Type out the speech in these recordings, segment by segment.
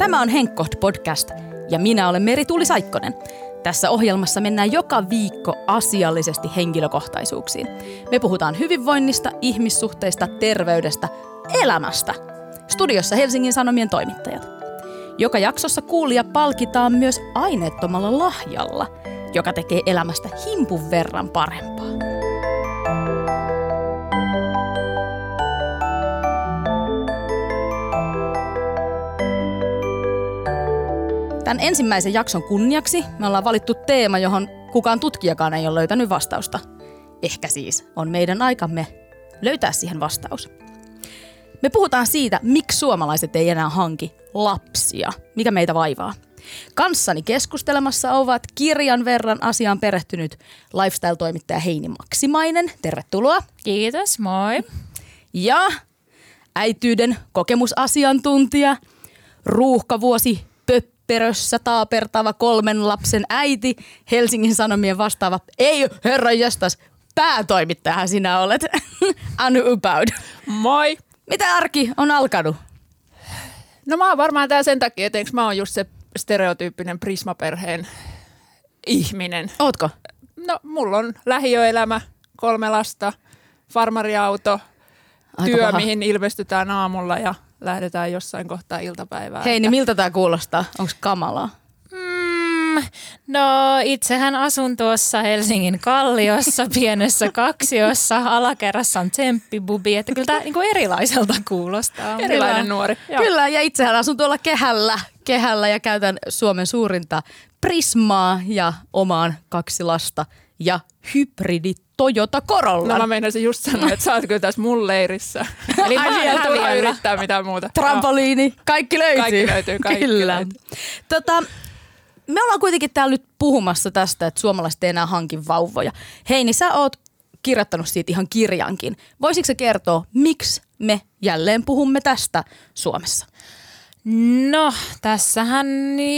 Tämä on Henkkoht podcast ja minä olen Meri Tuuli Saikkonen. Tässä ohjelmassa mennään joka viikko asiallisesti henkilökohtaisuuksiin. Me puhutaan hyvinvoinnista, ihmissuhteista, terveydestä, elämästä. Studiossa Helsingin Sanomien toimittajat. Joka jaksossa kuulija palkitaan myös aineettomalla lahjalla, joka tekee elämästä himpun verran parempaa. Tämän ensimmäisen jakson kunniaksi me ollaan valittu teema, johon kukaan tutkijakaan ei ole löytänyt vastausta. Ehkä siis on meidän aikamme löytää siihen vastaus. Me puhutaan siitä, miksi suomalaiset ei enää hanki lapsia, mikä meitä vaivaa. Kanssani keskustelemassa ovat kirjan verran asiaan perehtynyt lifestyle-toimittaja Heini Maksimainen. Tervetuloa. Kiitos, moi. Ja äityyden kokemusasiantuntija, ruuhkavuosi pöpperössä taapertava kolmen lapsen äiti, Helsingin Sanomien vastaava, ei herra jästäs, päätoimittajahan sinä olet, Anu Ubaud. Moi! Mitä arki on alkanut? No mä oon varmaan tää sen takia, että mä oon just se stereotyyppinen Prisma-perheen ihminen. Ootko? No mulla on lähiöelämä, kolme lasta, farmariauto, Aika työ, paha. mihin ilmestytään aamulla ja lähdetään jossain kohtaa iltapäivää. Hei, niin miltä tämä kuulostaa? Onko kamalaa? Mm, no itsehän asun tuossa Helsingin Kalliossa, pienessä kaksiossa. Alakerrassa on tsemppibubi, että kyllä tämä niinku erilaiselta kuulostaa. Erilainen Kyllä. nuori. Joo. Kyllä, ja itsehän asun tuolla kehällä, kehällä ja käytän Suomen suurinta Prismaa ja omaan kaksi lasta ja hybridi Toyota Corolla. No mä meinasin just sanoa, että sä oot kyllä tässä mun leirissä. Eli Ai, mä en vielä. yrittää mitään muuta. Trampoliini, kaikki löytyy. Kaikki löytyy, kaikki Kyllä. löytyy. Tota, me ollaan kuitenkin täällä nyt puhumassa tästä, että suomalaiset ei enää hankin vauvoja. Hei, niin sä oot kirjoittanut siitä ihan kirjankin. Voisitko sä kertoa, miksi me jälleen puhumme tästä Suomessa? No, tässähän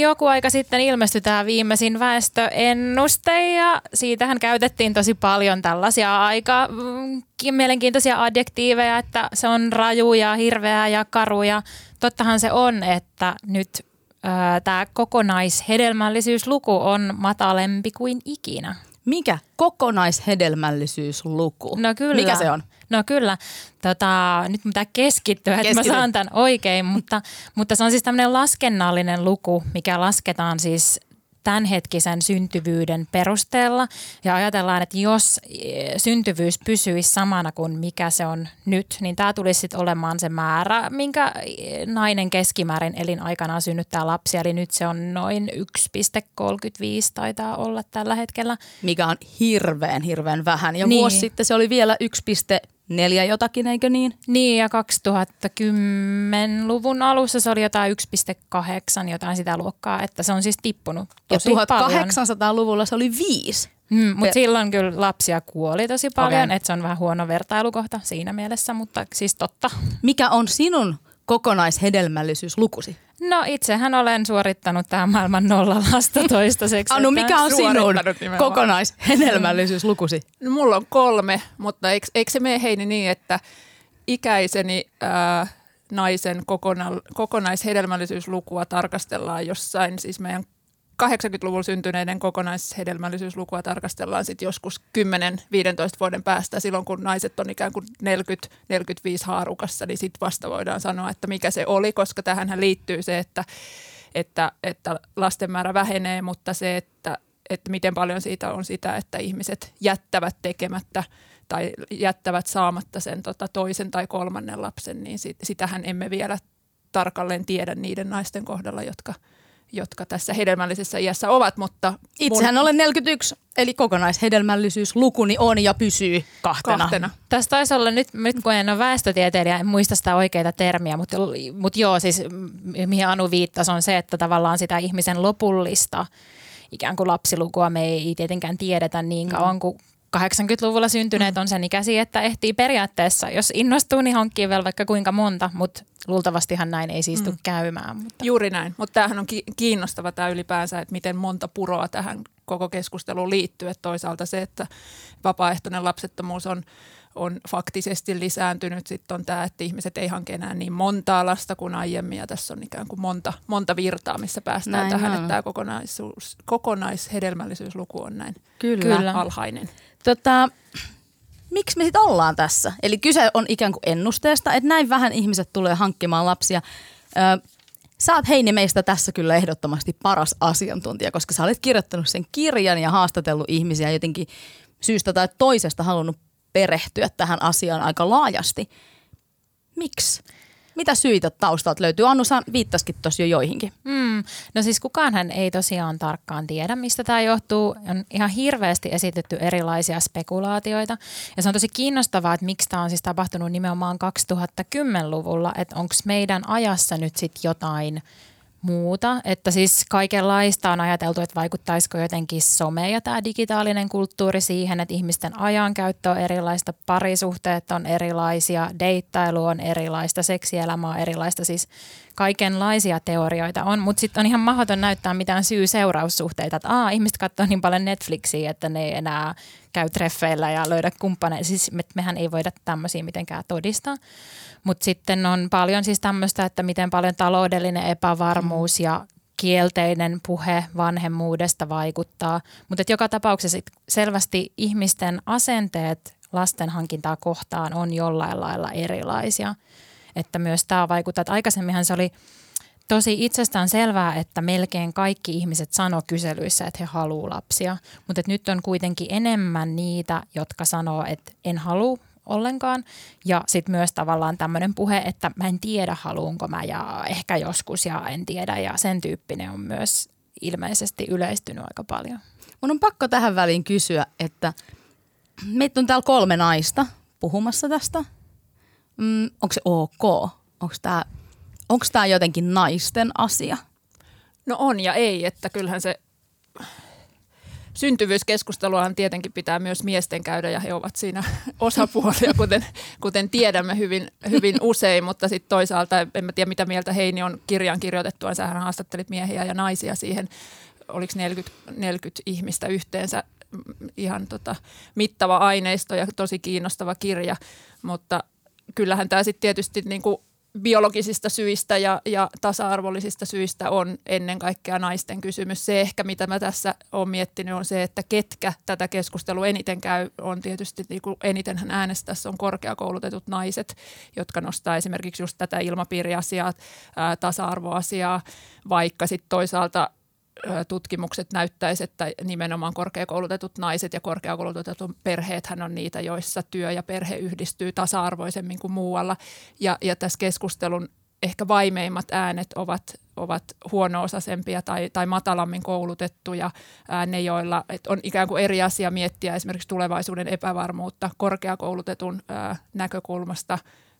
joku aika sitten ilmestyi tämä viimeisin väestöennuste ja siitähän käytettiin tosi paljon tällaisia aika mm, mielenkiintoisia adjektiiveja, että se on raju ja hirveä ja karu ja tottahan se on, että nyt tämä kokonaishedelmällisyysluku on matalempi kuin ikinä. Mikä kokonaishedelmällisyysluku? No kyllä. Mikä se on? No kyllä. Tota, nyt pitää keskittyä, että mä Keskity. saan tämän oikein, mutta, mutta se on siis tämmöinen laskennallinen luku, mikä lasketaan siis tämänhetkisen syntyvyyden perusteella. Ja ajatellaan, että jos eh, syntyvyys pysyisi samana kuin mikä se on nyt, niin tämä tulisi sitten olemaan se määrä, minkä eh, nainen keskimäärin elinaikana synnyttää lapsia. Eli nyt se on noin 1,35 taitaa olla tällä hetkellä. Mikä on hirveän, hirveän vähän. Ja Niin. vuosi sitten se oli vielä 1,4 jotakin, eikö niin? Niin ja 2010-luvun alussa se oli jotain 1,8, jotain sitä luokkaa, että se on siis tippunut Ja tosi paljon. 1800-luvulla se oli viisi. Mm, Ja- mutta silloin kyllä lapsia kuoli tosi paljon, Okei. että se on vähän huono vertailukohta siinä mielessä, mutta siis totta. Mikä on sinun kokonaishedelmällisyyslukusi? No itsehän olen suorittanut tähän maailman nolla lasta toistaiseksi. Anu, mikä on sinun nimenomaan. kokonaishedelmällisyyslukusi? No, mulla on kolme, mutta eikö, eikö se mene Heini niin, että ikäiseni ää, naisen kokona, kokonaishedelmällisyyslukua tarkastellaan jossain, siis meidän 80-luvulla syntyneiden kokonaishedelmällisyyslukua tarkastellaan sitten joskus 10-15 vuoden päästä, silloin kun naiset on ikään kuin 40-45 haarukassa, niin sitten vasta voidaan sanoa, että mikä se oli, koska tähän liittyy se, että, että, että lasten määrä vähenee, mutta se, että, että miten paljon siitä on sitä, että ihmiset jättävät tekemättä tai jättävät saamatta sen tota, toisen tai kolmannen lapsen, niin sit, sitähän emme vielä tarkalleen tiedä niiden naisten kohdalla, jotka, jotka tässä hedelmällisessä iässä ovat, mutta Itsehän olen 41, eli kokonaishedelmällisyyslukuni on ja pysyy kahtena. kahtena. Tässä taisi olla nyt, nyt kun en ole väestötieteilijä, en muista sitä oikeita termiä, mutta, mutta joo, siis mihin Anu viittasi on se, että tavallaan sitä ihmisen lopullista ikään kuin lapsilukua me ei tietenkään tiedetä niin kauan kuin 80-luvulla syntyneet on sen ikäisiä, että ehtii periaatteessa, jos innostuu, niin hankkii vielä vaikka kuinka monta, mutta luultavastihan näin ei siis tule käymään. Mutta. Juuri näin, mutta tämähän on ki- kiinnostava tämä ylipäänsä, että miten monta puroa tähän koko keskusteluun liittyy. Että toisaalta se, että vapaaehtoinen lapsettomuus on, on faktisesti lisääntynyt. Sitten on tämä, että ihmiset ei hanke enää niin montaa lasta kuin aiemmin ja tässä on ikään kuin monta, monta virtaa, missä päästään Näin tähän, on. että tämä kokonaisuus, kokonaishedelmällisyysluku on näin. Kyllä. alhainen. Tota, miksi me sitten ollaan tässä? Eli kyse on ikään kuin ennusteesta, että näin vähän ihmiset tulee hankkimaan lapsia. Ö, sä oot Heini meistä tässä kyllä ehdottomasti paras asiantuntija, koska sä olet kirjoittanut sen kirjan ja haastatellut ihmisiä jotenkin syystä tai toisesta halunnut perehtyä tähän asiaan aika laajasti. Miksi? Mitä syitä taustalta löytyy? Annu, sä viittasikin tuossa jo joihinkin. Mm. No siis kukaanhan ei tosiaan tarkkaan tiedä, mistä tämä johtuu. On ihan hirveästi esitetty erilaisia spekulaatioita. Ja se on tosi kiinnostavaa, että miksi tämä on siis tapahtunut nimenomaan 2010-luvulla. Että onko meidän ajassa nyt sitten jotain muuta. Että siis kaikenlaista on ajateltu, että vaikuttaisiko jotenkin some ja tämä digitaalinen kulttuuri siihen, että ihmisten ajankäyttö on erilaista, parisuhteet on erilaisia, deittailu on erilaista, seksielämä on erilaista, siis kaikenlaisia teorioita on, mutta sitten on ihan mahdoton näyttää mitään syy-seuraussuhteita, että Aa, ihmiset katsoo niin paljon Netflixiä, että ne ei enää käy treffeillä ja löydä kumppaneita, siis me, mehän ei voida tämmöisiä mitenkään todistaa. Mutta sitten on paljon siis tämmöistä, että miten paljon taloudellinen epävarmuus ja kielteinen puhe vanhemmuudesta vaikuttaa. Mutta joka tapauksessa selvästi ihmisten asenteet lasten hankintaa kohtaan on jollain lailla erilaisia. Että myös tämä vaikuttaa, että aikaisemminhan se oli tosi itsestään selvää, että melkein kaikki ihmiset sanoo kyselyissä, että he haluaa lapsia. Mutta nyt on kuitenkin enemmän niitä, jotka sanoo, että en halua ollenkaan. Ja sitten myös tavallaan tämmöinen puhe, että mä en tiedä haluunko mä ja ehkä joskus ja en tiedä. Ja sen tyyppinen on myös ilmeisesti yleistynyt aika paljon. Mun on pakko tähän väliin kysyä, että meitä on täällä kolme naista puhumassa tästä. Mm, onko se ok? Onko tämä onko tää jotenkin naisten asia? No on ja ei, että kyllähän se syntyvyyskeskusteluahan tietenkin pitää myös miesten käydä ja he ovat siinä osapuolia, kuten, kuten tiedämme hyvin, hyvin usein, mutta sitten toisaalta en mä tiedä mitä mieltä Heini on kirjan kirjoitettua, sähän haastattelit miehiä ja naisia siihen, oliko 40, 40 ihmistä yhteensä mm, ihan tota, mittava aineisto ja tosi kiinnostava kirja, mutta kyllähän tämä sitten tietysti niin kuin biologisista syistä ja, ja tasa-arvollisista syistä on ennen kaikkea naisten kysymys. Se ehkä, mitä mä tässä olen miettinyt, on se, että ketkä tätä keskustelua eniten käy, on tietysti niin kuin enitenhän äänestässä on korkeakoulutetut naiset, jotka nostaa esimerkiksi just tätä ilmapiiriasiaa, ää, tasa-arvoasiaa, vaikka sitten toisaalta tutkimukset näyttäisi, että nimenomaan korkeakoulutetut naiset ja korkeakoulutetut perheethän on niitä, joissa työ ja perhe yhdistyy tasa-arvoisemmin kuin muualla. Ja, ja tässä keskustelun ehkä vaimeimmat äänet ovat, ovat huono-osaisempia tai, tai matalammin koulutettuja, ne joilla et on ikään kuin eri asia miettiä esimerkiksi tulevaisuuden epävarmuutta korkeakoulutetun ää, näkökulmasta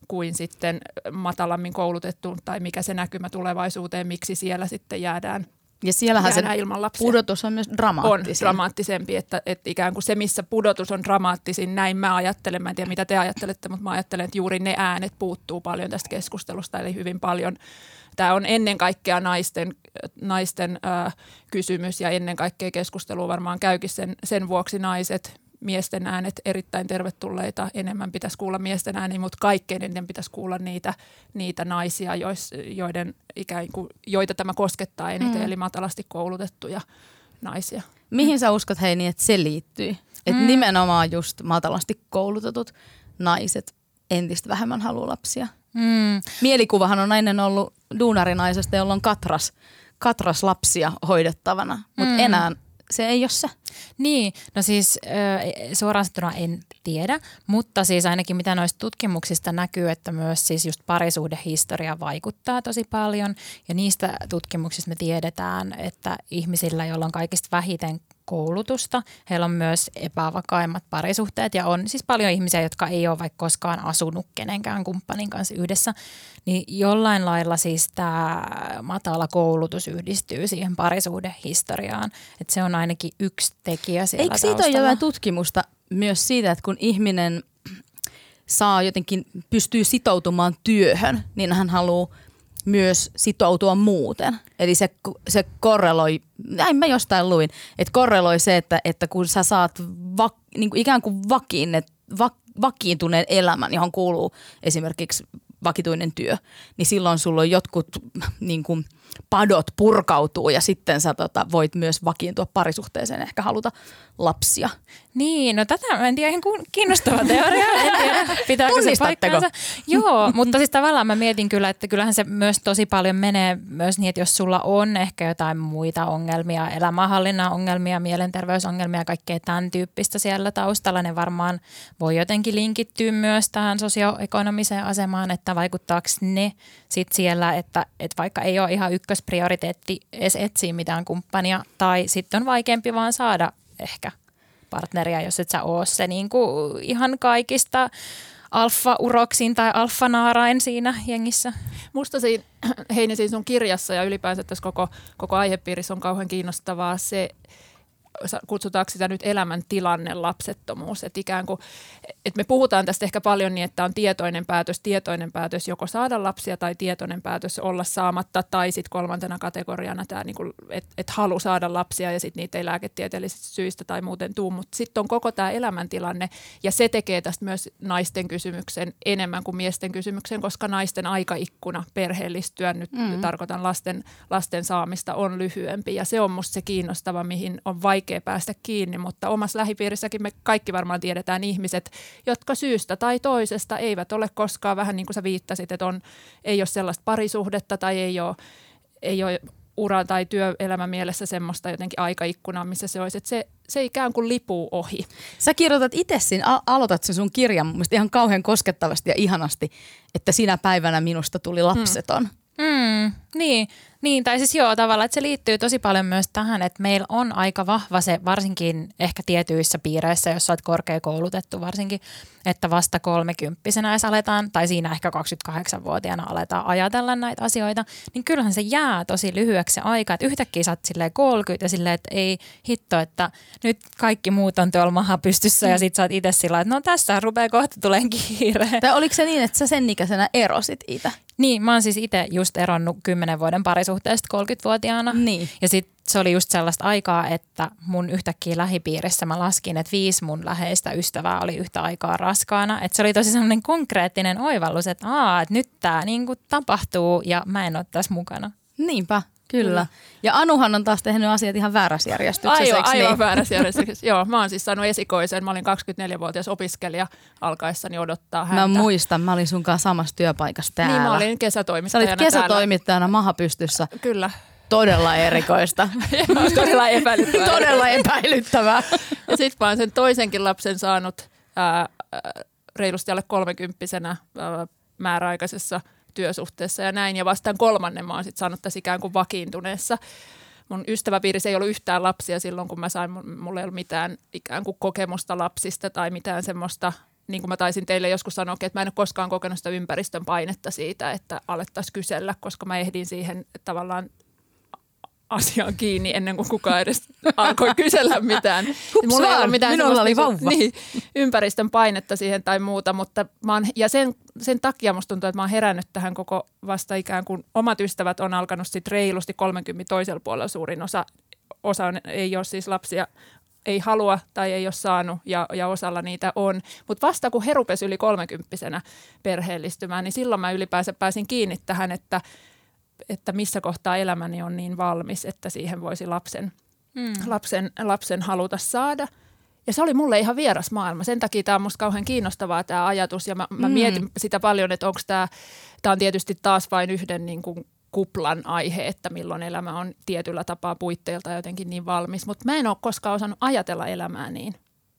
kuin sitten matalammin koulutettu tai mikä se näkymä tulevaisuuteen, miksi siellä sitten jäädään Ja siellähän se ilman lapsia. pudotus on myös on dramaattisin. dramaattisempi, että, että ikään kuin se, missä pudotus on dramaattisin, näin mä ajattelen, mä en tiedä mitä te ajattelette, mutta mä ajattelen, että juuri ne äänet puuttuu paljon tästä keskustelusta, eli hyvin paljon Tämä on ennen kaikkea naisten, naisten äh, kysymys ja ennen kaikkea keskustelu varmaan käykin sen, sen vuoksi naiset, miesten äänet erittäin tervetulleita. Enemmän pitäisi kuulla miesten ääniä, mutta kaikkein eniten pitäisi kuulla niitä, niitä naisia, jois, joiden ikään kuin, joita tämä koskettaa eniten, mm. eli matalasti koulutettuja naisia. Mihin sä uskot Heini, että se liittyy? Että Mm. nimenomaan just matalasti koulutetut naiset entistä vähemmän haluaa lapsia. Mm. Mielikuvahan on ennen ollut duunarinaisesta, jolla on katras, katras lapsia hoidettavana, mutta Mm. enää se ei ole se. Niin, no siis suoraan sanottuna en tiedä, mutta siis ainakin mitä noista tutkimuksista näkyy, että myös siis just parisuhdehistoria vaikuttaa tosi paljon ja niistä tutkimuksista me tiedetään, että ihmisillä, joilla on kaikista vähiten koulutusta, heillä on myös epävakaimmat parisuhteet ja on siis paljon ihmisiä, jotka ei ole vaikka koskaan asunut kenenkään kumppanin kanssa yhdessä, niin jollain lailla siis tämä matala koulutus yhdistyy siihen parisuhdehistoriaan, että se on ainakin yksi tekijä siellä Eikö siitä ole taustalla. jotain tutkimusta myös siitä, että kun ihminen saa jotenkin, pystyy sitoutumaan työhön, niin hän haluaa myös sitoutua muuten. Eli se, se korreloi, näin mä jostain luin, että korreloi se, että, että kun sä saat va, niin kuin ikään kuin vakiinnet, va, vakiintuneen elämän, johon kuuluu esimerkiksi vakituinen työ, niin silloin sulla on jotkut niin kuin, padot purkautuu ja sitten sä tota, voit myös vakiintua parisuhteeseen, ehkä haluta lapsia. Niin, no tätä mä en tiedä, ihan kiinnostava teoria. En tiedä, pitääkö se paikkansa. Joo, mutta siis tavallaan mä mietin kyllä, että kyllähän se myös tosi paljon menee myös niin, että jos sulla on ehkä jotain muita ongelmia, elämänhallinnan ongelmia, mielenterveysongelmia, kaikkea tämän tyyppistä siellä taustalla, ne varmaan voi jotenkin linkittyä myös tähän sosioekonomiseen asemaan, että vaikuttaako ne sitten siellä, että, että vaikka ei ole ihan ykkösprioriteetti edes etsiä mitään kumppania tai sitten on vaikeampi vaan saada ehkä partneria, jos et sä oo se niin kuin ihan kaikista alfa-uroksin tai alfa-naarain siinä jengissä. Musta siinä, Heini, siinä sun kirjassa ja ylipäänsä tässä koko, koko aihepiirissä on kauhean kiinnostavaa se, kutsutaanko sitä nyt elämäntilanne lapsettomuus. Että ikään kuin, että me puhutaan tästä ehkä paljon niin, että on tietoinen päätös, tietoinen päätös joko saada lapsia tai tietoinen päätös olla saamatta tai sitten kolmantena kategoriana tämä, niin että et halu saada lapsia ja sitten niitä ei lääketieteellisistä syistä tai muuten tuu. Mutta sitten on koko tämä elämäntilanne ja se tekee tästä myös naisten kysymyksen enemmän kuin miesten kysymyksen, koska naisten aikaikkuna perheellistyä, nyt mm. tarkoitan lasten, lasten saamista, on lyhyempi ja se on musta se kiinnostava, mihin on vaikea vaikea päästä kiinni, mutta omassa lähipiirissäkin me kaikki varmaan tiedetään ihmiset, jotka syystä tai toisesta eivät ole koskaan, vähän niin kuin sä viittasit, että on, ei ole sellaista parisuhdetta tai ei ole, ei ole ura- tai työelämä mielessä semmoista jotenkin aikaikkunaa, missä se olisi, että se, se ikään kuin lipuu ohi. Sä kirjoitat itse siinä, aloitat sen sun kirjan mun ihan kauhean koskettavasti ja ihanasti, että sinä päivänä minusta tuli lapseton. Mm. Mm, niin, niin, tai siis joo tavallaan, että se liittyy tosi paljon myös tähän, että meillä on aika vahva se, varsinkin ehkä tietyissä piireissä, jos olet korkeakoulutettu varsinkin, että vasta kolmekymppisenä edes aletaan, tai siinä ehkä 28-vuotiaana aletaan ajatella näitä asioita, niin kyllähän se jää tosi lyhyeksi se aika, että yhtäkkiä sä oot silleen 30 ja silleen, että ei hitto, että nyt kaikki muut on tuolla maha pystyssä ja sit sä oot itse sillä että no tässä rupeaa kohta tulee kiire. Tai oliko se niin, että sä sen ikäisenä erosit itse? Niin, mä oon siis itse just eronnut 10 vuoden parisuhteesta 30-vuotiaana. Niin. Ja sitten se oli just sellaista aikaa, että mun yhtäkkiä lähipiirissä mä laskin, että viisi mun läheistä ystävää oli yhtä aikaa raskaana. Että se oli tosi sellainen konkreettinen oivallus, että, aa, että nyt tämä niinku tapahtuu ja mä en ole tässä mukana. Niinpä. Kyllä. Ja Anuhan on taas tehnyt asiat ihan väärässä järjestyksessä, Aivan, aivan niin? väärässä järjestyksessä. Joo, mä oon siis saanut esikoisen. Mä olin 24-vuotias opiskelija alkaessani odottaa häntä. Mä muistan, mä olin sun kanssa samassa työpaikassa täällä. Niin, mä olin kesätoimittajana Sä olit kesätoimittajana maha pystyssä. Kyllä. Todella erikoista. todella epäilyttävää. todella epäilyttävää. ja sit mä oon sen toisenkin lapsen saanut ää, reilusti alle kolmekymppisenä ää, määräaikaisessa – työsuhteessa ja näin. Ja vastaan kolmannen mä oon sitten saanut tässä ikään kuin vakiintuneessa. Mun ystäväpiirissä ei ollut yhtään lapsia silloin, kun mä sain, mulla ei ollut mitään ikään kuin kokemusta lapsista tai mitään semmoista niin kuin mä taisin teille joskus sanoa, että mä en ole koskaan kokenut sitä ympäristön painetta siitä, että alettaisiin kysellä, koska mä ehdin siihen tavallaan asiaan kiinni ennen kuin kukaan edes alkoi kysellä mitään. Hups Mulla ei ole mitään minulla oli niinku vauva. Niin, ympäristön painetta siihen tai muuta, mutta mä oon, ja sen, sen takia musta tuntuu, että mä oon herännyt tähän koko vasta ikään kuin omat ystävät on alkanut sitten reilusti 30 toisella puolella suurin osa, osa on, ei ole siis lapsia ei halua tai ei ole saanut ja, ja osalla niitä on. Mutta vasta kun he rupesi yli kolmekymppisenä perheellistymään, niin silloin mä ylipäänsä pääsin kiinni tähän, että – että missä kohtaa elämäni on niin valmis, että siihen voisi lapsen, mm. lapsen, lapsen haluta saada. Ja se oli mulle ihan vieras maailma. Sen takia tämä on musta kauhean kiinnostavaa tämä ajatus ja mä, mä mm. mietin sitä paljon, että onko tämä, tämä on tietysti taas vain yhden niin kuin kuplan aihe, että milloin elämä on tietyllä tapaa puitteilta jotenkin niin valmis. Mutta mä en ole koskaan osannut ajatella elämää niin.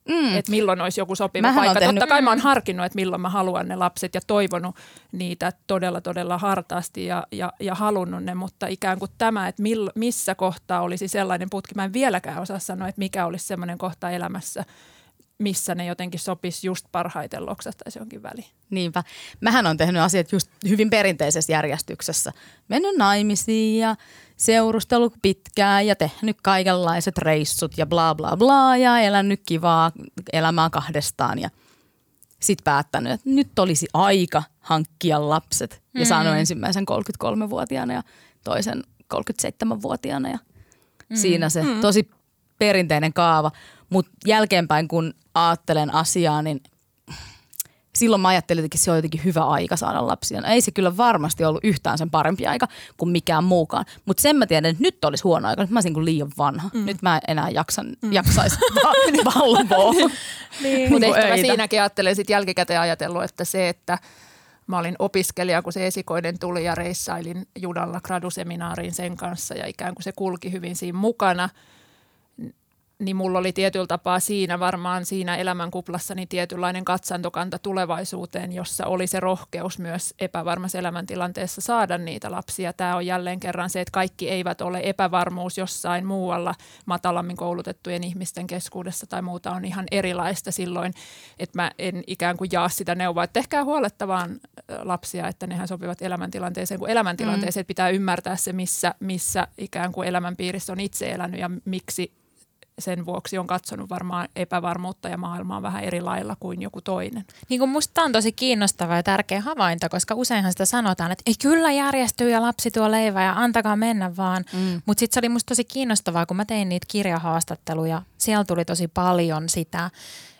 Mm. Että milloin olisi joku sopiva Mähän paikka. Tehnyt... Totta kai mä oon harkinnut, että milloin mä haluan ne lapset ja toivonut niitä todella todella hartaasti ja, ja, ja halunnut ne, mutta ikään kuin tämä, että mill, missä kohtaa olisi sellainen putki, mä en vieläkään osaa sanoa, että mikä olisi sellainen kohta elämässä, missä ne jotenkin sopisi just parhaiten loksastaisi jonkin väliin. Niinpä. Mähän on tehnyt asiat just hyvin perinteisessä järjestyksessä. Mennyt naimisiin ja seurustellut pitkään ja tehnyt kaikenlaiset reissut ja bla bla bla ja elänyt kivaa elämää kahdestaan ja sitten päättänyt, että nyt olisi aika hankkia lapset ja mm. saanut ensimmäisen 33-vuotiaana ja toisen 37-vuotiaana ja mm. siinä se mm. tosi perinteinen kaava. Mutta jälkeenpäin kun ajattelen asiaa, niin Silloin mä ajattelin, että se on jotenkin hyvä aika saada lapsia. No ei se kyllä varmasti ollut yhtään sen parempi aika kuin mikään muukaan. Mutta sen mä tiedän, että nyt olisi huono aika. Nyt mä olisin kuin liian vanha. Mm. Nyt mä en enää jaksan, mm. jaksaisi valvoa. niin. Mutta ehkä mä siinäkin ajattelen sit jälkikäteen ajatellut, että se, että mä olin opiskelija, kun se esikoinen tuli ja reissailin Judalla graduseminaariin sen kanssa ja ikään kuin se kulki hyvin siinä mukana – niin mulla oli tietyllä tapaa siinä varmaan siinä elämänkuplassa niin tietynlainen katsantokanta tulevaisuuteen, jossa oli se rohkeus myös epävarmassa elämäntilanteessa saada niitä lapsia. Tämä on jälleen kerran se, että kaikki eivät ole epävarmuus jossain muualla matalammin koulutettujen ihmisten keskuudessa tai muuta on ihan erilaista silloin, että mä en ikään kuin jaa sitä neuvoa, että tehkää huolettavaan lapsia, että nehän sopivat elämäntilanteeseen, kun elämäntilanteeseen mm. pitää ymmärtää se, missä, missä ikään kuin elämänpiirissä on itse elänyt ja miksi sen vuoksi on katsonut varmaan epävarmuutta ja maailmaa vähän eri lailla kuin joku toinen. Niin kuin musta on tosi kiinnostava ja tärkeä havainto, koska useinhan sitä sanotaan, että ei kyllä järjestyy ja lapsi tuo leivä ja antakaa mennä vaan. Mm. Mutta sitten se oli musta tosi kiinnostavaa, kun mä tein niitä kirjahaastatteluja. Siellä tuli tosi paljon sitä,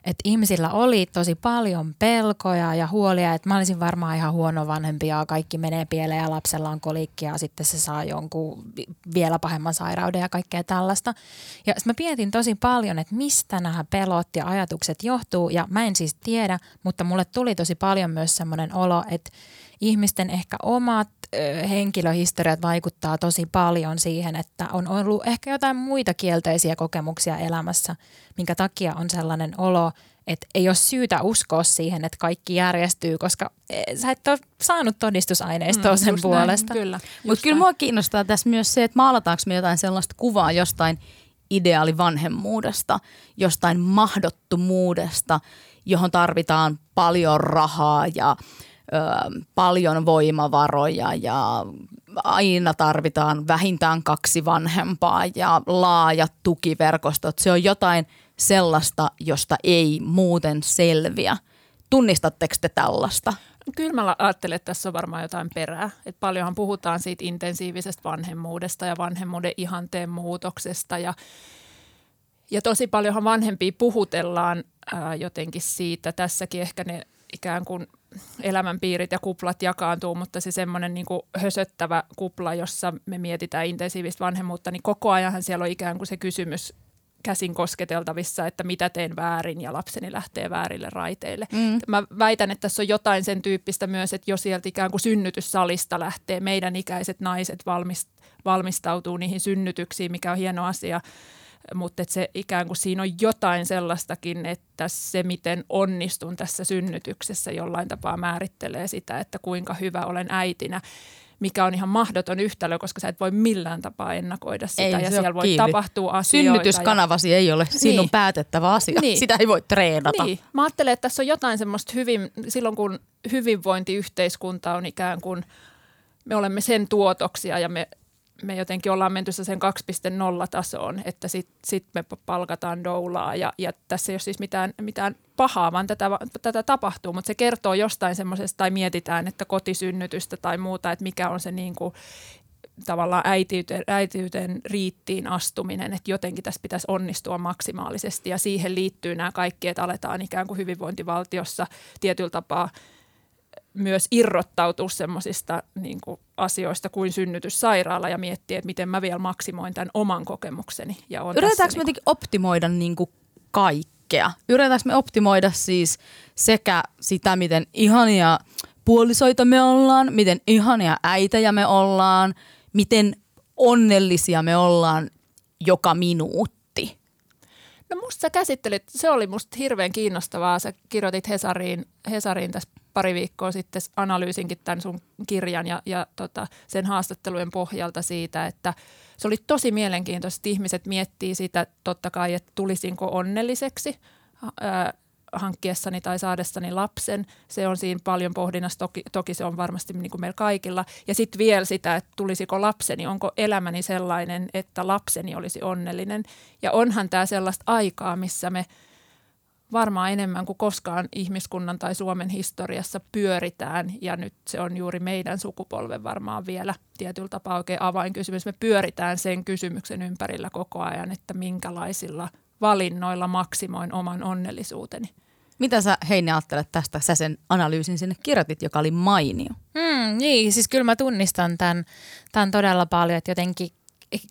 että ihmisillä oli tosi paljon pelkoja ja huolia, että mä olisin varmaan ihan huono vanhempi ja kaikki menee pieleen ja lapsella on kolikki ja sitten se saa jonkun vielä pahemman sairauden ja kaikkea tällaista. Ja mä mietin tosi paljon, että mistä nämä pelot ja ajatukset johtuu ja mä en siis tiedä, mutta mulle tuli tosi paljon myös semmoinen olo, että ihmisten ehkä omat henkilöhistoriat vaikuttaa tosi paljon siihen, että on ollut ehkä jotain muita kielteisiä kokemuksia elämässä, minkä takia on sellainen olo, että ei ole syytä uskoa siihen, että kaikki järjestyy, koska e, sä et ole saanut todistusaineistoa mm, sen puolesta. Näin, kyllä. Mutta kyllä mua kiinnostaa tässä myös se, että maalataanko me jotain sellaista kuvaa jostain ideaalivanhemmuudesta, jostain mahdottomuudesta, johon tarvitaan paljon rahaa ja ö, paljon voimavaroja ja aina tarvitaan vähintään kaksi vanhempaa ja laajat tukiverkostot. Se on jotain sellaista, josta ei muuten selviä. Tunnistatteko te tällaista? Kyllä mä ajattelen, että tässä on varmaan jotain perää. Et paljonhan puhutaan siitä intensiivisestä vanhemmuudesta ja vanhemmuuden ihanteen muutoksesta ja ja tosi paljonhan vanhempia puhutellaan ää, jotenkin siitä. Tässäkin ehkä ne ikään kuin elämänpiirit ja kuplat jakaantuu, mutta se semmoinen niin hösöttävä kupla, jossa me mietitään intensiivistä vanhemmuutta, niin koko ajan siellä on ikään kuin se kysymys käsin kosketeltavissa, että mitä teen väärin ja lapseni lähtee väärille raiteille. Mm. Mä väitän, että tässä on jotain sen tyyppistä myös, että jo sieltä ikään kuin synnytyssalista lähtee meidän ikäiset naiset valmistautuu niihin synnytyksiin, mikä on hieno asia – mutta se ikään kuin siinä on jotain sellaistakin, että se miten onnistun tässä synnytyksessä jollain tapaa määrittelee sitä, että kuinka hyvä olen äitinä mikä on ihan mahdoton yhtälö, koska sä et voi millään tapaa ennakoida sitä ei, ja siellä voi kiinni. tapahtua asioita. Synnytyskanavasi ja... ei ole sinun niin. päätettävä asia. Niin. Sitä ei voi treenata. Niin. Mä ajattelen, että tässä on jotain semmoista hyvin, silloin kun hyvinvointiyhteiskunta on ikään kuin, me olemme sen tuotoksia ja me me jotenkin ollaan menty sen 2.0 tasoon, että sitten sit me palkataan doulaa ja, ja tässä ei ole siis mitään, mitään pahaa, vaan tätä, tätä tapahtuu, mutta se kertoo jostain semmoisesta tai mietitään, että kotisynnytystä tai muuta, että mikä on se niin kuin, tavallaan äitiyteen, äitiyteen riittiin astuminen, että jotenkin tässä pitäisi onnistua maksimaalisesti ja siihen liittyy nämä kaikki, että aletaan ikään kuin hyvinvointivaltiossa tietyllä tapaa – myös irrottautua semmoisista niin asioista kuin synnytyssairaala ja miettiä, että miten mä vielä maksimoin tämän oman kokemukseni. Ja Yritetäänkö me niin kuin... optimoida niin kuin kaikkea? Yritetäänkö me optimoida siis sekä sitä, miten ihania puolisoita me ollaan, miten ihania äitejä me ollaan, miten onnellisia me ollaan joka minuutti? No musta sä käsittelit, se oli musta hirveän kiinnostavaa. Sä kirjoitit Hesariin, Hesariin tässä pari viikkoa sitten analyysinkin tämän sun kirjan ja, ja tota, sen haastattelujen pohjalta siitä, että se oli tosi mielenkiintoista, ihmiset miettii sitä totta kai, että tulisinko onnelliseksi ää, hankkiessani tai saadessani lapsen. Se on siinä paljon pohdinnassa, toki, toki se on varmasti niin kuin meillä kaikilla. Ja sitten vielä sitä, että tulisiko lapseni, onko elämäni sellainen, että lapseni olisi onnellinen. Ja onhan tämä sellaista aikaa, missä me – varmaan enemmän kuin koskaan ihmiskunnan tai Suomen historiassa pyöritään ja nyt se on juuri meidän sukupolven varmaan vielä tietyllä tapaa oikein avainkysymys. Me pyöritään sen kysymyksen ympärillä koko ajan, että minkälaisilla valinnoilla maksimoin oman onnellisuuteni. Mitä sä Heini ajattelet tästä? Sä sen analyysin sinne kirjoitit, joka oli mainio. Hmm, niin, siis kyllä mä tunnistan tämän, tämän todella paljon, että jotenkin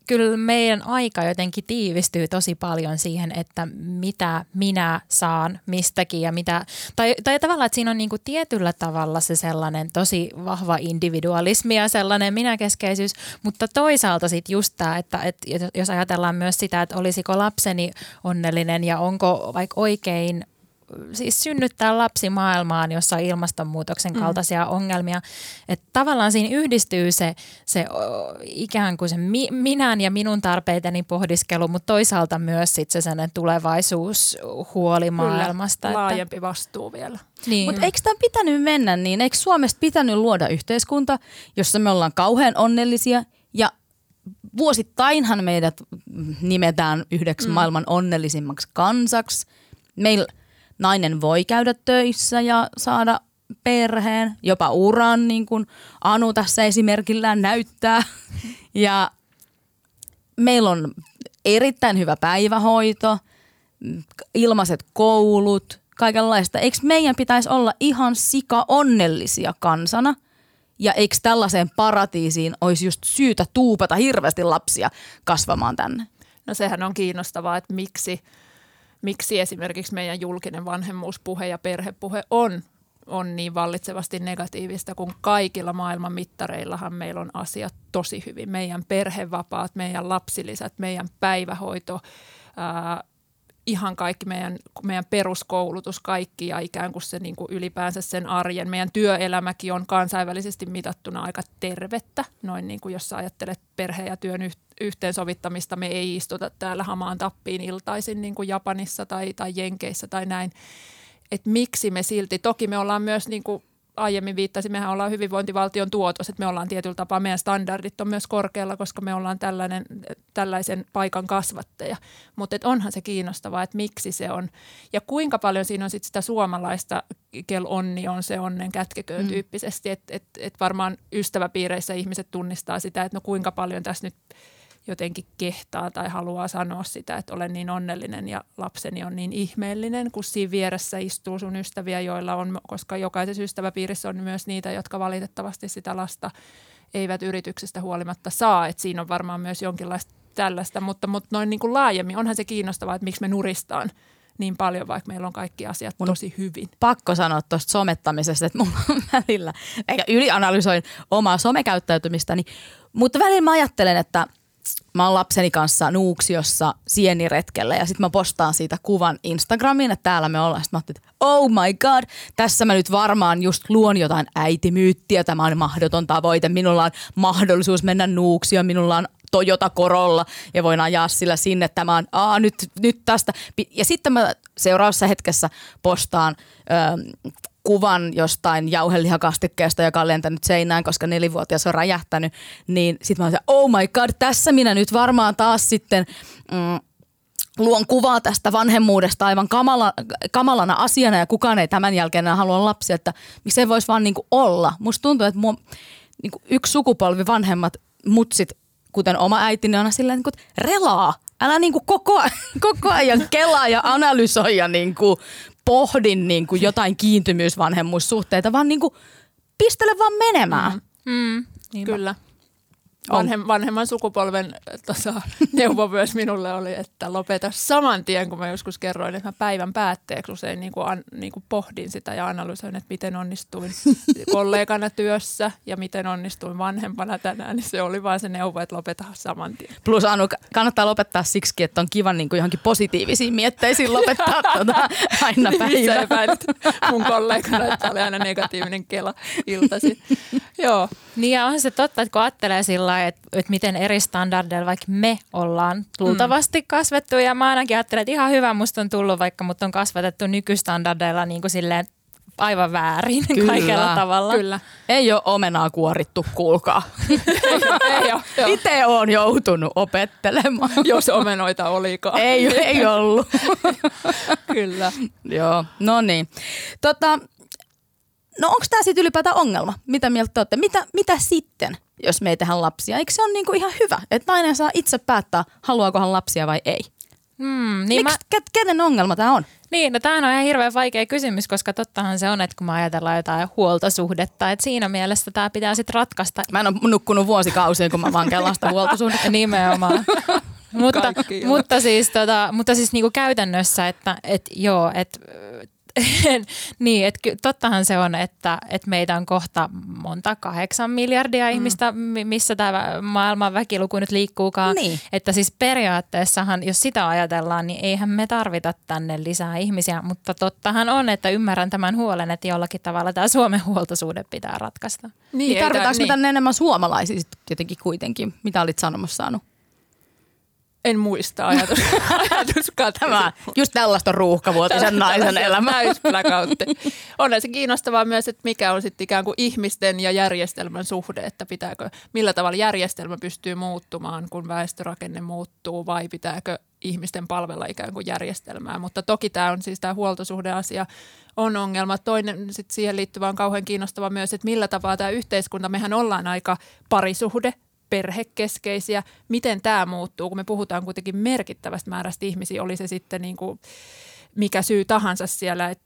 kyllä meidän aika jotenkin tiivistyy tosi paljon siihen, että mitä minä saan mistäkin ja mitä, tai, tai tavallaan, että siinä on niinku tietyllä tavalla se sellainen tosi vahva individualismi ja sellainen minäkeskeisyys, mutta toisaalta sitten just tämä, että, että jos ajatellaan myös sitä, että olisiko lapseni onnellinen ja onko vaikka oikein siis synnyttää lapsi maailmaan, jossa on ilmastonmuutoksen mm. kaltaisia mm. ongelmia. Että tavallaan siinä yhdistyy se, se ikään kuin se mi, minän ja minun tarpeiteni pohdiskelu, mutta toisaalta myös sit se sellainen tulevaisuushuoli maailmasta. Kyllä, laajempi vastuu vielä. Niin. Mutta eikö tämä pitänyt mennä niin? Eikö Suomesta pitänyt luoda yhteiskunta, jossa me ollaan kauhean onnellisia ja vuosittainhan meidät nimetään yhdeksi mm. maailman onnellisimmaksi kansaksi. Meillä – nainen voi käydä töissä ja saada perheen, jopa uran, niin kuin Anu tässä esimerkillään näyttää. Ja meillä on erittäin hyvä päivähoito, ilmaiset koulut, kaikenlaista. Eikö meidän pitäisi olla ihan sika onnellisia kansana? Ja eikö tällaiseen paratiisiin olisi just syytä tuupata hirveästi lapsia kasvamaan tänne? No sehän on kiinnostavaa, että miksi – miksi esimerkiksi meidän julkinen vanhemmuuspuhe ja perhepuhe on, on niin vallitsevasti negatiivista, kun kaikilla maailman mittareillahan meillä on asiat tosi hyvin. Meidän perhevapaat, meidän lapsilisät, meidän päivähoito, ää, ihan kaikki meidän, meidän peruskoulutus, kaikki ja ikään kuin se niin kuin ylipäänsä sen arjen. Meidän työelämäkin on kansainvälisesti mitattuna aika tervettä, noin niin kuin jos sä ajattelet perhe- ja työn yhteensovittamista. Me ei istuta täällä hamaan tappiin iltaisin niin kuin Japanissa tai, tai Jenkeissä tai näin. Että miksi me silti, toki me ollaan myös niin kuin aiemmin viittasin, mehän ollaan hyvinvointivaltion tuotos, että me ollaan tietyllä tapaa, meidän standardit on myös korkealla, koska me ollaan tällainen, tällaisen paikan kasvatteja. Mutta onhan se kiinnostavaa, että miksi se on ja kuinka paljon siinä on sit sitä suomalaista kel onni on se onnen kätkeköön mm. tyyppisesti, että et, et varmaan ystäväpiireissä ihmiset tunnistaa sitä, että no kuinka paljon tässä nyt – jotenkin kehtaa tai haluaa sanoa sitä, että olen niin onnellinen ja lapseni on niin ihmeellinen, kun siinä vieressä istuu sun ystäviä, joilla on, koska jokaisessa ystäväpiirissä on myös niitä, jotka valitettavasti sitä lasta eivät yrityksestä huolimatta saa. Että siinä on varmaan myös jonkinlaista tällaista, mutta, mutta noin niin kuin laajemmin onhan se kiinnostavaa, että miksi me nuristaan niin paljon, vaikka meillä on kaikki asiat Mun tosi hyvin. Pakko sanoa tuosta somettamisesta, että on välillä, eikä ylianalysoin omaa somekäyttäytymistäni, mutta välillä mä ajattelen, että – mä oon lapseni kanssa Nuuksiossa sieniretkellä ja sitten mä postaan siitä kuvan Instagramiin, että täällä me ollaan. Sitten mä ajattelin, että oh my god, tässä mä nyt varmaan just luon jotain äitimyyttiä, tämä on mahdoton tavoite. Minulla on mahdollisuus mennä Nuuksioon, minulla on Toyota Corolla ja voin ajaa sillä sinne. Tämä on, aa, nyt, nyt tästä. Ja sitten mä seuraavassa hetkessä postaan ö, kuvan jostain jauhelihakastikkeesta, joka on lentänyt seinään, koska nelivuotias on räjähtänyt, niin sitten mä oon oh my god, tässä minä nyt varmaan taas sitten mm, luon kuvaa tästä vanhemmuudesta aivan kamala, kamalana asiana ja kukaan ei tämän jälkeen enää halua lapsia, että miksei voisi vaan niinku olla. Musta tuntuu, että mua, niinku yksi sukupolvi vanhemmat mutsit, kuten oma äitini, on silleen, niinku, relaa. Älä niinku koko, koko ajan kelaa ja analysoi ja niinku pohdin niin kuin jotain kiintymysvanhemmuussuhteita, vaan niin kuin pistele vaan menemään. Mm. Mm. Kyllä. Vanhem, vanhemman sukupolven tota, neuvo myös minulle oli, että lopeta saman tien, kun mä joskus kerroin, että mä päivän päätteeksi usein niin kuin, an, niin kuin pohdin sitä ja analysoin, että miten onnistuin kollegana työssä ja miten onnistuin vanhempana tänään, niin se oli vaan se neuvo, että lopeta saman tien. Plus Anu, kannattaa lopettaa siksi, että on kiva niin kuin johonkin positiivisiin mietteisiin lopettaa tuota, aina päivä. epäilit mun kollegana, että oli aina negatiivinen kela iltasi. Joo. Niin ja on se totta, että kun ajattelee sillä lailla, että, että miten eri standardeilla vaikka me ollaan luultavasti mm. kasvettu. Ja mä ainakin ajattelen, että ihan hyvä musta on tullut, vaikka mut on kasvatettu nykystandardeilla niin kuin silleen aivan väärin Kyllä. kaikella tavalla. Kyllä. Ei ole omenaa kuorittu, kuulkaa. ei, ei Itse olen joutunut opettelemaan. Jos omenoita olikaan. ei, ei ollut. Kyllä. Joo, no niin. Tota, no onko tämä sitten ylipäätään ongelma? Mitä mieltä te olette? Mitä, mitä sitten? jos me ei tehdä lapsia. Eikö se ole niinku ihan hyvä, että nainen saa itse päättää, haluaako hän lapsia vai ei? Mm, niin, Miks, mä... kenen ongelma tämä on? Niin, no tämähän on ihan hirveän vaikea kysymys, koska tottahan se on, että kun me ajatellaan jotain huoltosuhdetta, että siinä mielessä tämä pitää sitten ratkaista. Mä en ole nukkunut vuosikausia, kun mä vaan kellaan huoltosuhdetta. Nimenomaan. mutta, mutta siis, tota, mutta siis niinku käytännössä, että et, joo, että niin, että tottahan se on, että, että meitä on kohta monta kahdeksan miljardia mm. ihmistä, missä tämä maailman väkiluku nyt liikkuukaan. Niin. Että siis periaatteessahan, jos sitä ajatellaan, niin eihän me tarvita tänne lisää ihmisiä, mutta tottahan on, että ymmärrän tämän huolen, että jollakin tavalla tämä Suomen huoltosuhde pitää ratkaista. Niin, niin tarvitaanko me niin. tänne enemmän suomalaisia jotenkin kuitenkin? Mitä olit sanomassa saanut? En muista ajatus, ajatus Tämä just tällaista ruuhkavuotisen naisen elämä. Täysblackoutti. On se kiinnostavaa myös, että mikä on sitten ikään kuin ihmisten ja järjestelmän suhde, että pitääkö, millä tavalla järjestelmä pystyy muuttumaan, kun väestörakenne muuttuu vai pitääkö ihmisten palvella ikään kuin järjestelmää. Mutta toki tämä on siis tämä huoltosuhdeasia on ongelma. Toinen sitten siihen liittyvä on kauhean kiinnostava myös, että millä tavalla tämä yhteiskunta, mehän ollaan aika parisuhde perhekeskeisiä. Miten tämä muuttuu, kun me puhutaan kuitenkin merkittävästä määrästä ihmisiä, oli se sitten niin kuin mikä syy tahansa siellä et,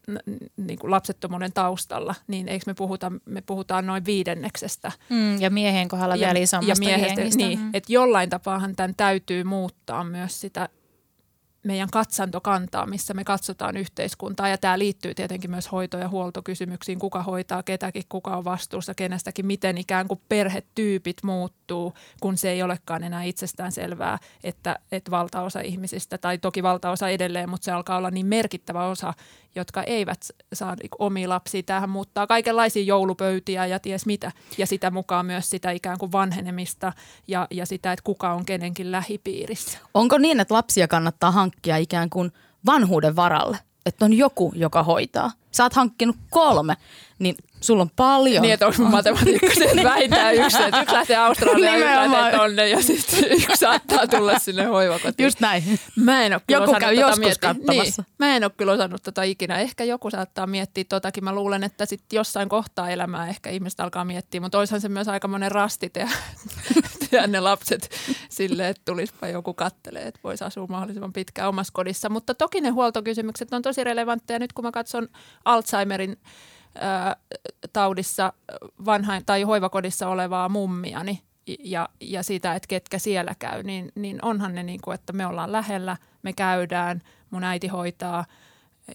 niin kuin lapsettomuuden taustalla, niin eikö me puhuta, me puhutaan noin viidenneksestä. Mm, ja miehen kohdalla ja, vielä isommasta ja miehestä, Niin, mm. että jollain tapaahan tämän täytyy muuttaa myös sitä meidän katsantokantaa, missä me katsotaan yhteiskuntaa. Ja tämä liittyy tietenkin myös hoito- ja huoltokysymyksiin, kuka hoitaa ketäkin, kuka on vastuussa kenestäkin, miten ikään kuin perhetyypit muuttuu, kun se ei olekaan enää itsestään selvää, että, että valtaosa ihmisistä, tai toki valtaosa edelleen, mutta se alkaa olla niin merkittävä osa jotka eivät saa niin omia lapsia. Tämähän muuttaa kaikenlaisia joulupöytiä ja ties mitä. Ja sitä mukaan myös sitä ikään kuin vanhenemista ja, ja sitä, että kuka on kenenkin lähipiirissä. Onko niin, että lapsia kannattaa hankkia ikään kuin vanhuuden varalle? Että on joku, joka hoitaa. Sä oot hankkinut kolme, niin sulla on paljon. Niin, että onko matematiikka vähintään yksi, että yksi lähtee Australiaan ja yksi lähtee tonne ja sitten yksi saattaa tulla sinne hoivakotiin. Just näin. Mä en ole kyllä joku käy tota joskus katsomassa. Niin, mä en ole kyllä osannut tota ikinä. Ehkä joku saattaa miettiä totakin. Mä luulen, että sitten jossain kohtaa elämää ehkä ihmiset alkaa miettiä, mutta olisihan se myös aika monen rasti tehdä, tehdä ne lapset silleen, että tulispa joku kattelee, että voisi asua mahdollisimman pitkään omassa kodissa. Mutta toki ne huoltokysymykset on tosi relevantteja. Nyt kun mä katson Alzheimerin taudissa vanhain tai hoivakodissa olevaa mummia niin, ja, ja sitä, että ketkä siellä käy, niin, niin onhan ne niin kuin, että me ollaan lähellä, me käydään, mun äiti hoitaa –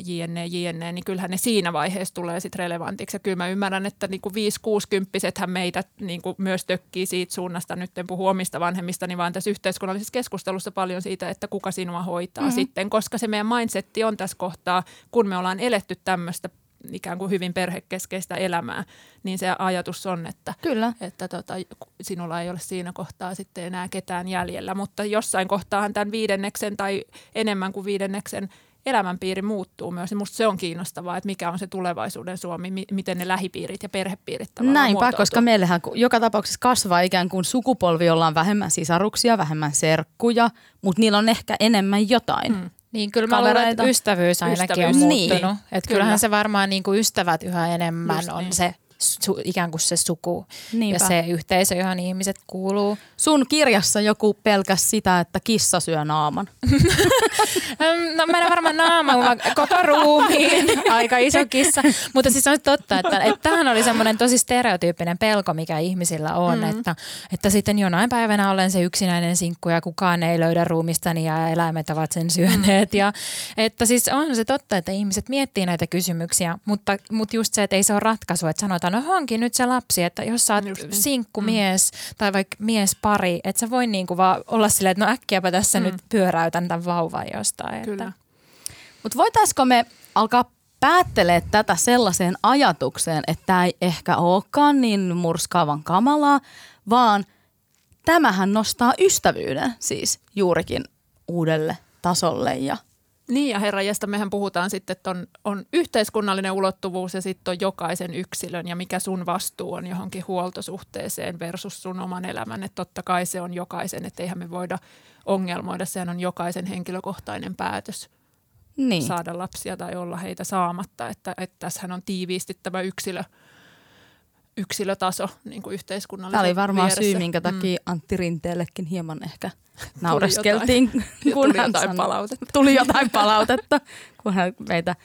jne, jne, niin kyllähän ne siinä vaiheessa tulee sitten relevantiksi. Ja kyllä mä ymmärrän, että niin kuin 5 60 meitä niin kuin myös tökkii siitä suunnasta, nyt en puhu omista vanhemmista, niin vaan tässä yhteiskunnallisessa keskustelussa paljon siitä, että kuka sinua hoitaa mm-hmm. sitten, koska se meidän mindsetti on tässä kohtaa, kun me ollaan eletty tämmöistä ikään kuin hyvin perhekeskeistä elämää, niin se ajatus on, että, Kyllä. että tota, sinulla ei ole siinä kohtaa sitten enää ketään jäljellä. Mutta jossain kohtaahan tämän viidenneksen tai enemmän kuin viidenneksen elämänpiiri muuttuu myös. Ja musta se on kiinnostavaa, että mikä on se tulevaisuuden Suomi, miten ne lähipiirit ja perhepiirit Näinpä, muotoutuu. koska meillähän joka tapauksessa kasvaa ikään kuin sukupolvi, jolla on vähemmän sisaruksia, vähemmän serkkuja, mutta niillä on ehkä enemmän jotain. Hmm. Niin, kyllä mä luulen, että ystävyys ainakin ystävyys. on muuttunut. Niin. Että kyllähän se varmaan niin kuin ystävät yhä enemmän Just on niin. se su, ikään kuin se suku Niinpä. ja se yhteisö, johon ihmiset kuuluu. Sun kirjassa joku pelkäs sitä, että kissa syö naaman. no mä en varmaan naama, vaan koko ruumiin. Aika iso kissa. Mutta siis on totta, että, että tämähän oli semmoinen tosi stereotyyppinen pelko, mikä ihmisillä on. Mm. Että, että sitten jonain päivänä olen se yksinäinen sinkku ja kukaan ei löydä ruumistani ja eläimet ovat sen syöneet. Ja, että siis on se totta, että ihmiset miettii näitä kysymyksiä, mutta, mutta just se, että ei se ole ratkaisu, että sanotaan, no hankin nyt se lapsi, että jos sä oot niin. sinkkumies mm. tai vaikka mies pari, että sä voi niinku vaan olla silleen, että no äkkiäpä tässä mm. nyt pyöräytän tämän vauvan jostain. Kyllä. Että. Mutta voitaisiko me alkaa päättelee tätä sellaiseen ajatukseen, että tämä ei ehkä olekaan niin murskaavan kamalaa, vaan tämähän nostaa ystävyyden siis juurikin uudelle tasolle ja – niin ja herra jästä, mehän puhutaan sitten, että on, on yhteiskunnallinen ulottuvuus ja sitten on jokaisen yksilön ja mikä sun vastuu on johonkin huoltosuhteeseen versus sun oman elämän. Että totta kai se on jokaisen, että eihän me voida ongelmoida, sehän on jokaisen henkilökohtainen päätös niin. saada lapsia tai olla heitä saamatta. Että, että tässähän on tiiviisti tämä yksilö, yksilötaso niin kuin yhteiskunnallisen Tämä oli varmaan vieressä. syy, minkä takia Antti Rinteellekin hieman ehkä naureskeltiin, Ja kun tuli hän jotain sanoi- palautetta. Tuli jotain palautetta, kun hän meitä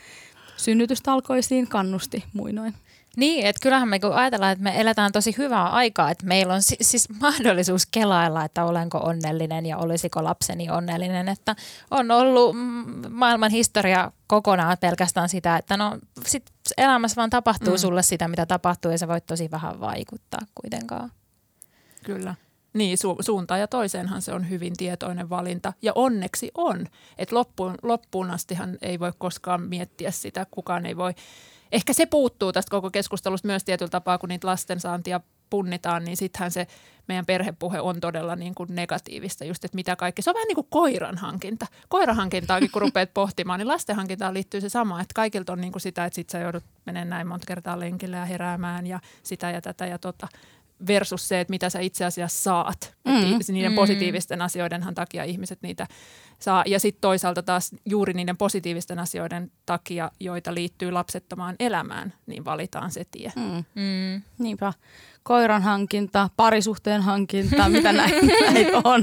synnytystalkoisiin kannusti muinoin. Niin, että kyllähän me kun ajatellaan, että me eletään tosi hyvää aikaa, että meillä on si- siis mahdollisuus kelailla, että olenko onnellinen ja olisiko lapseni onnellinen, että on ollut maailman historia kokonaan pelkästään sitä, että no sit elämässä vaan tapahtuu Mm. mm. sulle sitä, mitä tapahtuu ja sä voit tosi vähän vaikuttaa kuitenkaan. Kyllä. Niin, su- suuntaan ja toiseenhan se on hyvin tietoinen valinta. Ja onneksi on. Että loppuun, loppuun astihan ei voi koskaan miettiä sitä, kukaan ei voi. Ehkä se puuttuu tästä koko keskustelusta myös tietyllä tapaa, kun niitä lastensaantia punnitaan, niin sittenhän se meidän perhepuhe on todella niin kuin negatiivista, just että mitä kaikki. Se on vähän niin kuin koiran hankinta. Koiran hankintaakin, kun rupeat pohtimaan, niin lasten hankintaan liittyy se sama, että kaikilta on niin kuin sitä, että sit sä joudut menemään näin monta kertaa lenkille ja heräämään ja sitä ja tätä ja tota versus se, että mitä sä itse asiassa saat. Mm. Niiden Mm. positiivisten asioidenhan takia ihmiset niitä saa. Ja sitten toisaalta taas juuri niiden positiivisten asioiden takia, joita liittyy lapsettomaan elämään, niin valitaan se tie. Mm. Mm. Niinpä. Koiran hankinta, parisuhteen hankinta, mitä näin, näin on.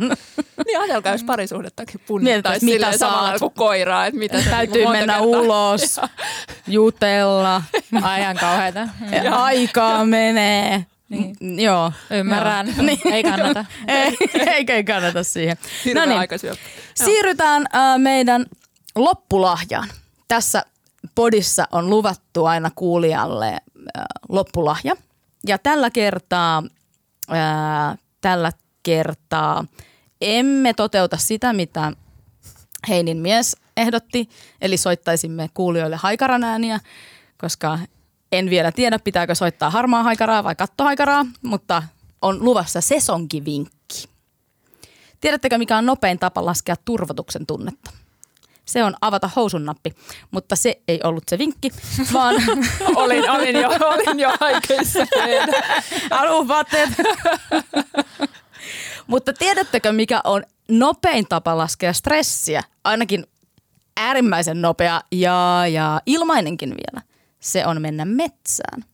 Niin ajatelkaa, jos parisuhdettakin punnittaisi mitä saat. kuin koiraa. Että mitä Täytyy niinku monta mennä kertaa- ulos, jutella, Aivan kauheata. ja aikaa menee. Niin. Joo. Ymmärrän. Joo. Niin. Ei kannata. ei, eikä ei kannata siihen. No niin. Siirrytään äh, meidän loppulahjaan. Tässä podissa on luvattu aina kuulijalle äh, loppulahja. Ja tällä kertaa, äh, tällä kertaa emme toteuta sitä, mitä Heinin mies ehdotti, eli soittaisimme kuulijoille haikaran ääniä, koska en vielä tiedä, pitääkö soittaa harmaa haikaraa vai kattohaikaraa, mutta on luvassa sesonkivinkki. Tiedättekö, mikä on nopein tapa laskea turvotuksen tunnetta? Se on avata housun nappi, mutta se ei ollut se vinkki, vaan olin, olin, jo, olin jo aikeissa. mutta tiedättekö, mikä on nopein tapa laskea stressiä? Ainakin äärimmäisen nopea ja, ja ilmainenkin vielä. Se on mennä metsään.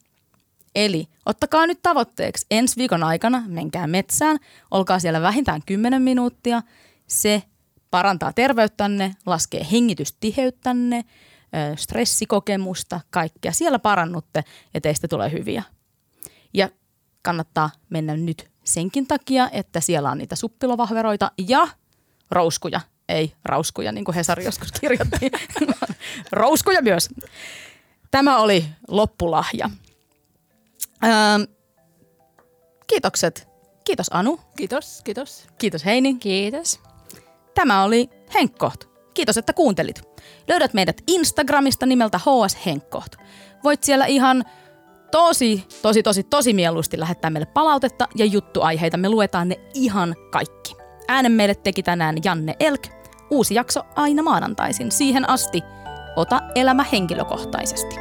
Eli ottakaa nyt tavoitteeksi ensi viikon aikana, menkää metsään, olkaa siellä vähintään 10 minuuttia. Se parantaa terveyttänne, laskee hengitystiheyttänne, stressikokemusta, kaikkea. Siellä parannutte ja teistä tulee hyviä. Ja kannattaa mennä nyt senkin takia, että siellä on niitä suppilovahveroita ja rouskuja. Ei rauskuja, niin kuin Hesari joskus kirjoitti. rouskuja myös. Tämä oli loppulahja. Öö, kiitokset. Kiitos Anu. Kiitos, kiitos. Kiitos Heini. Kiitos. Tämä oli Henkkoht. Kiitos, että kuuntelit. Löydät meidät Instagramista nimeltä HS Henkkoht. Voit siellä ihan tosi, tosi, tosi, tosi mieluusti lähettää meille palautetta ja juttuaiheita. Me luetaan ne ihan kaikki. Äänen meille teki tänään Janne Elk. Uusi jakso aina maanantaisin. Siihen asti Ota elämä henkilökohtaisesti.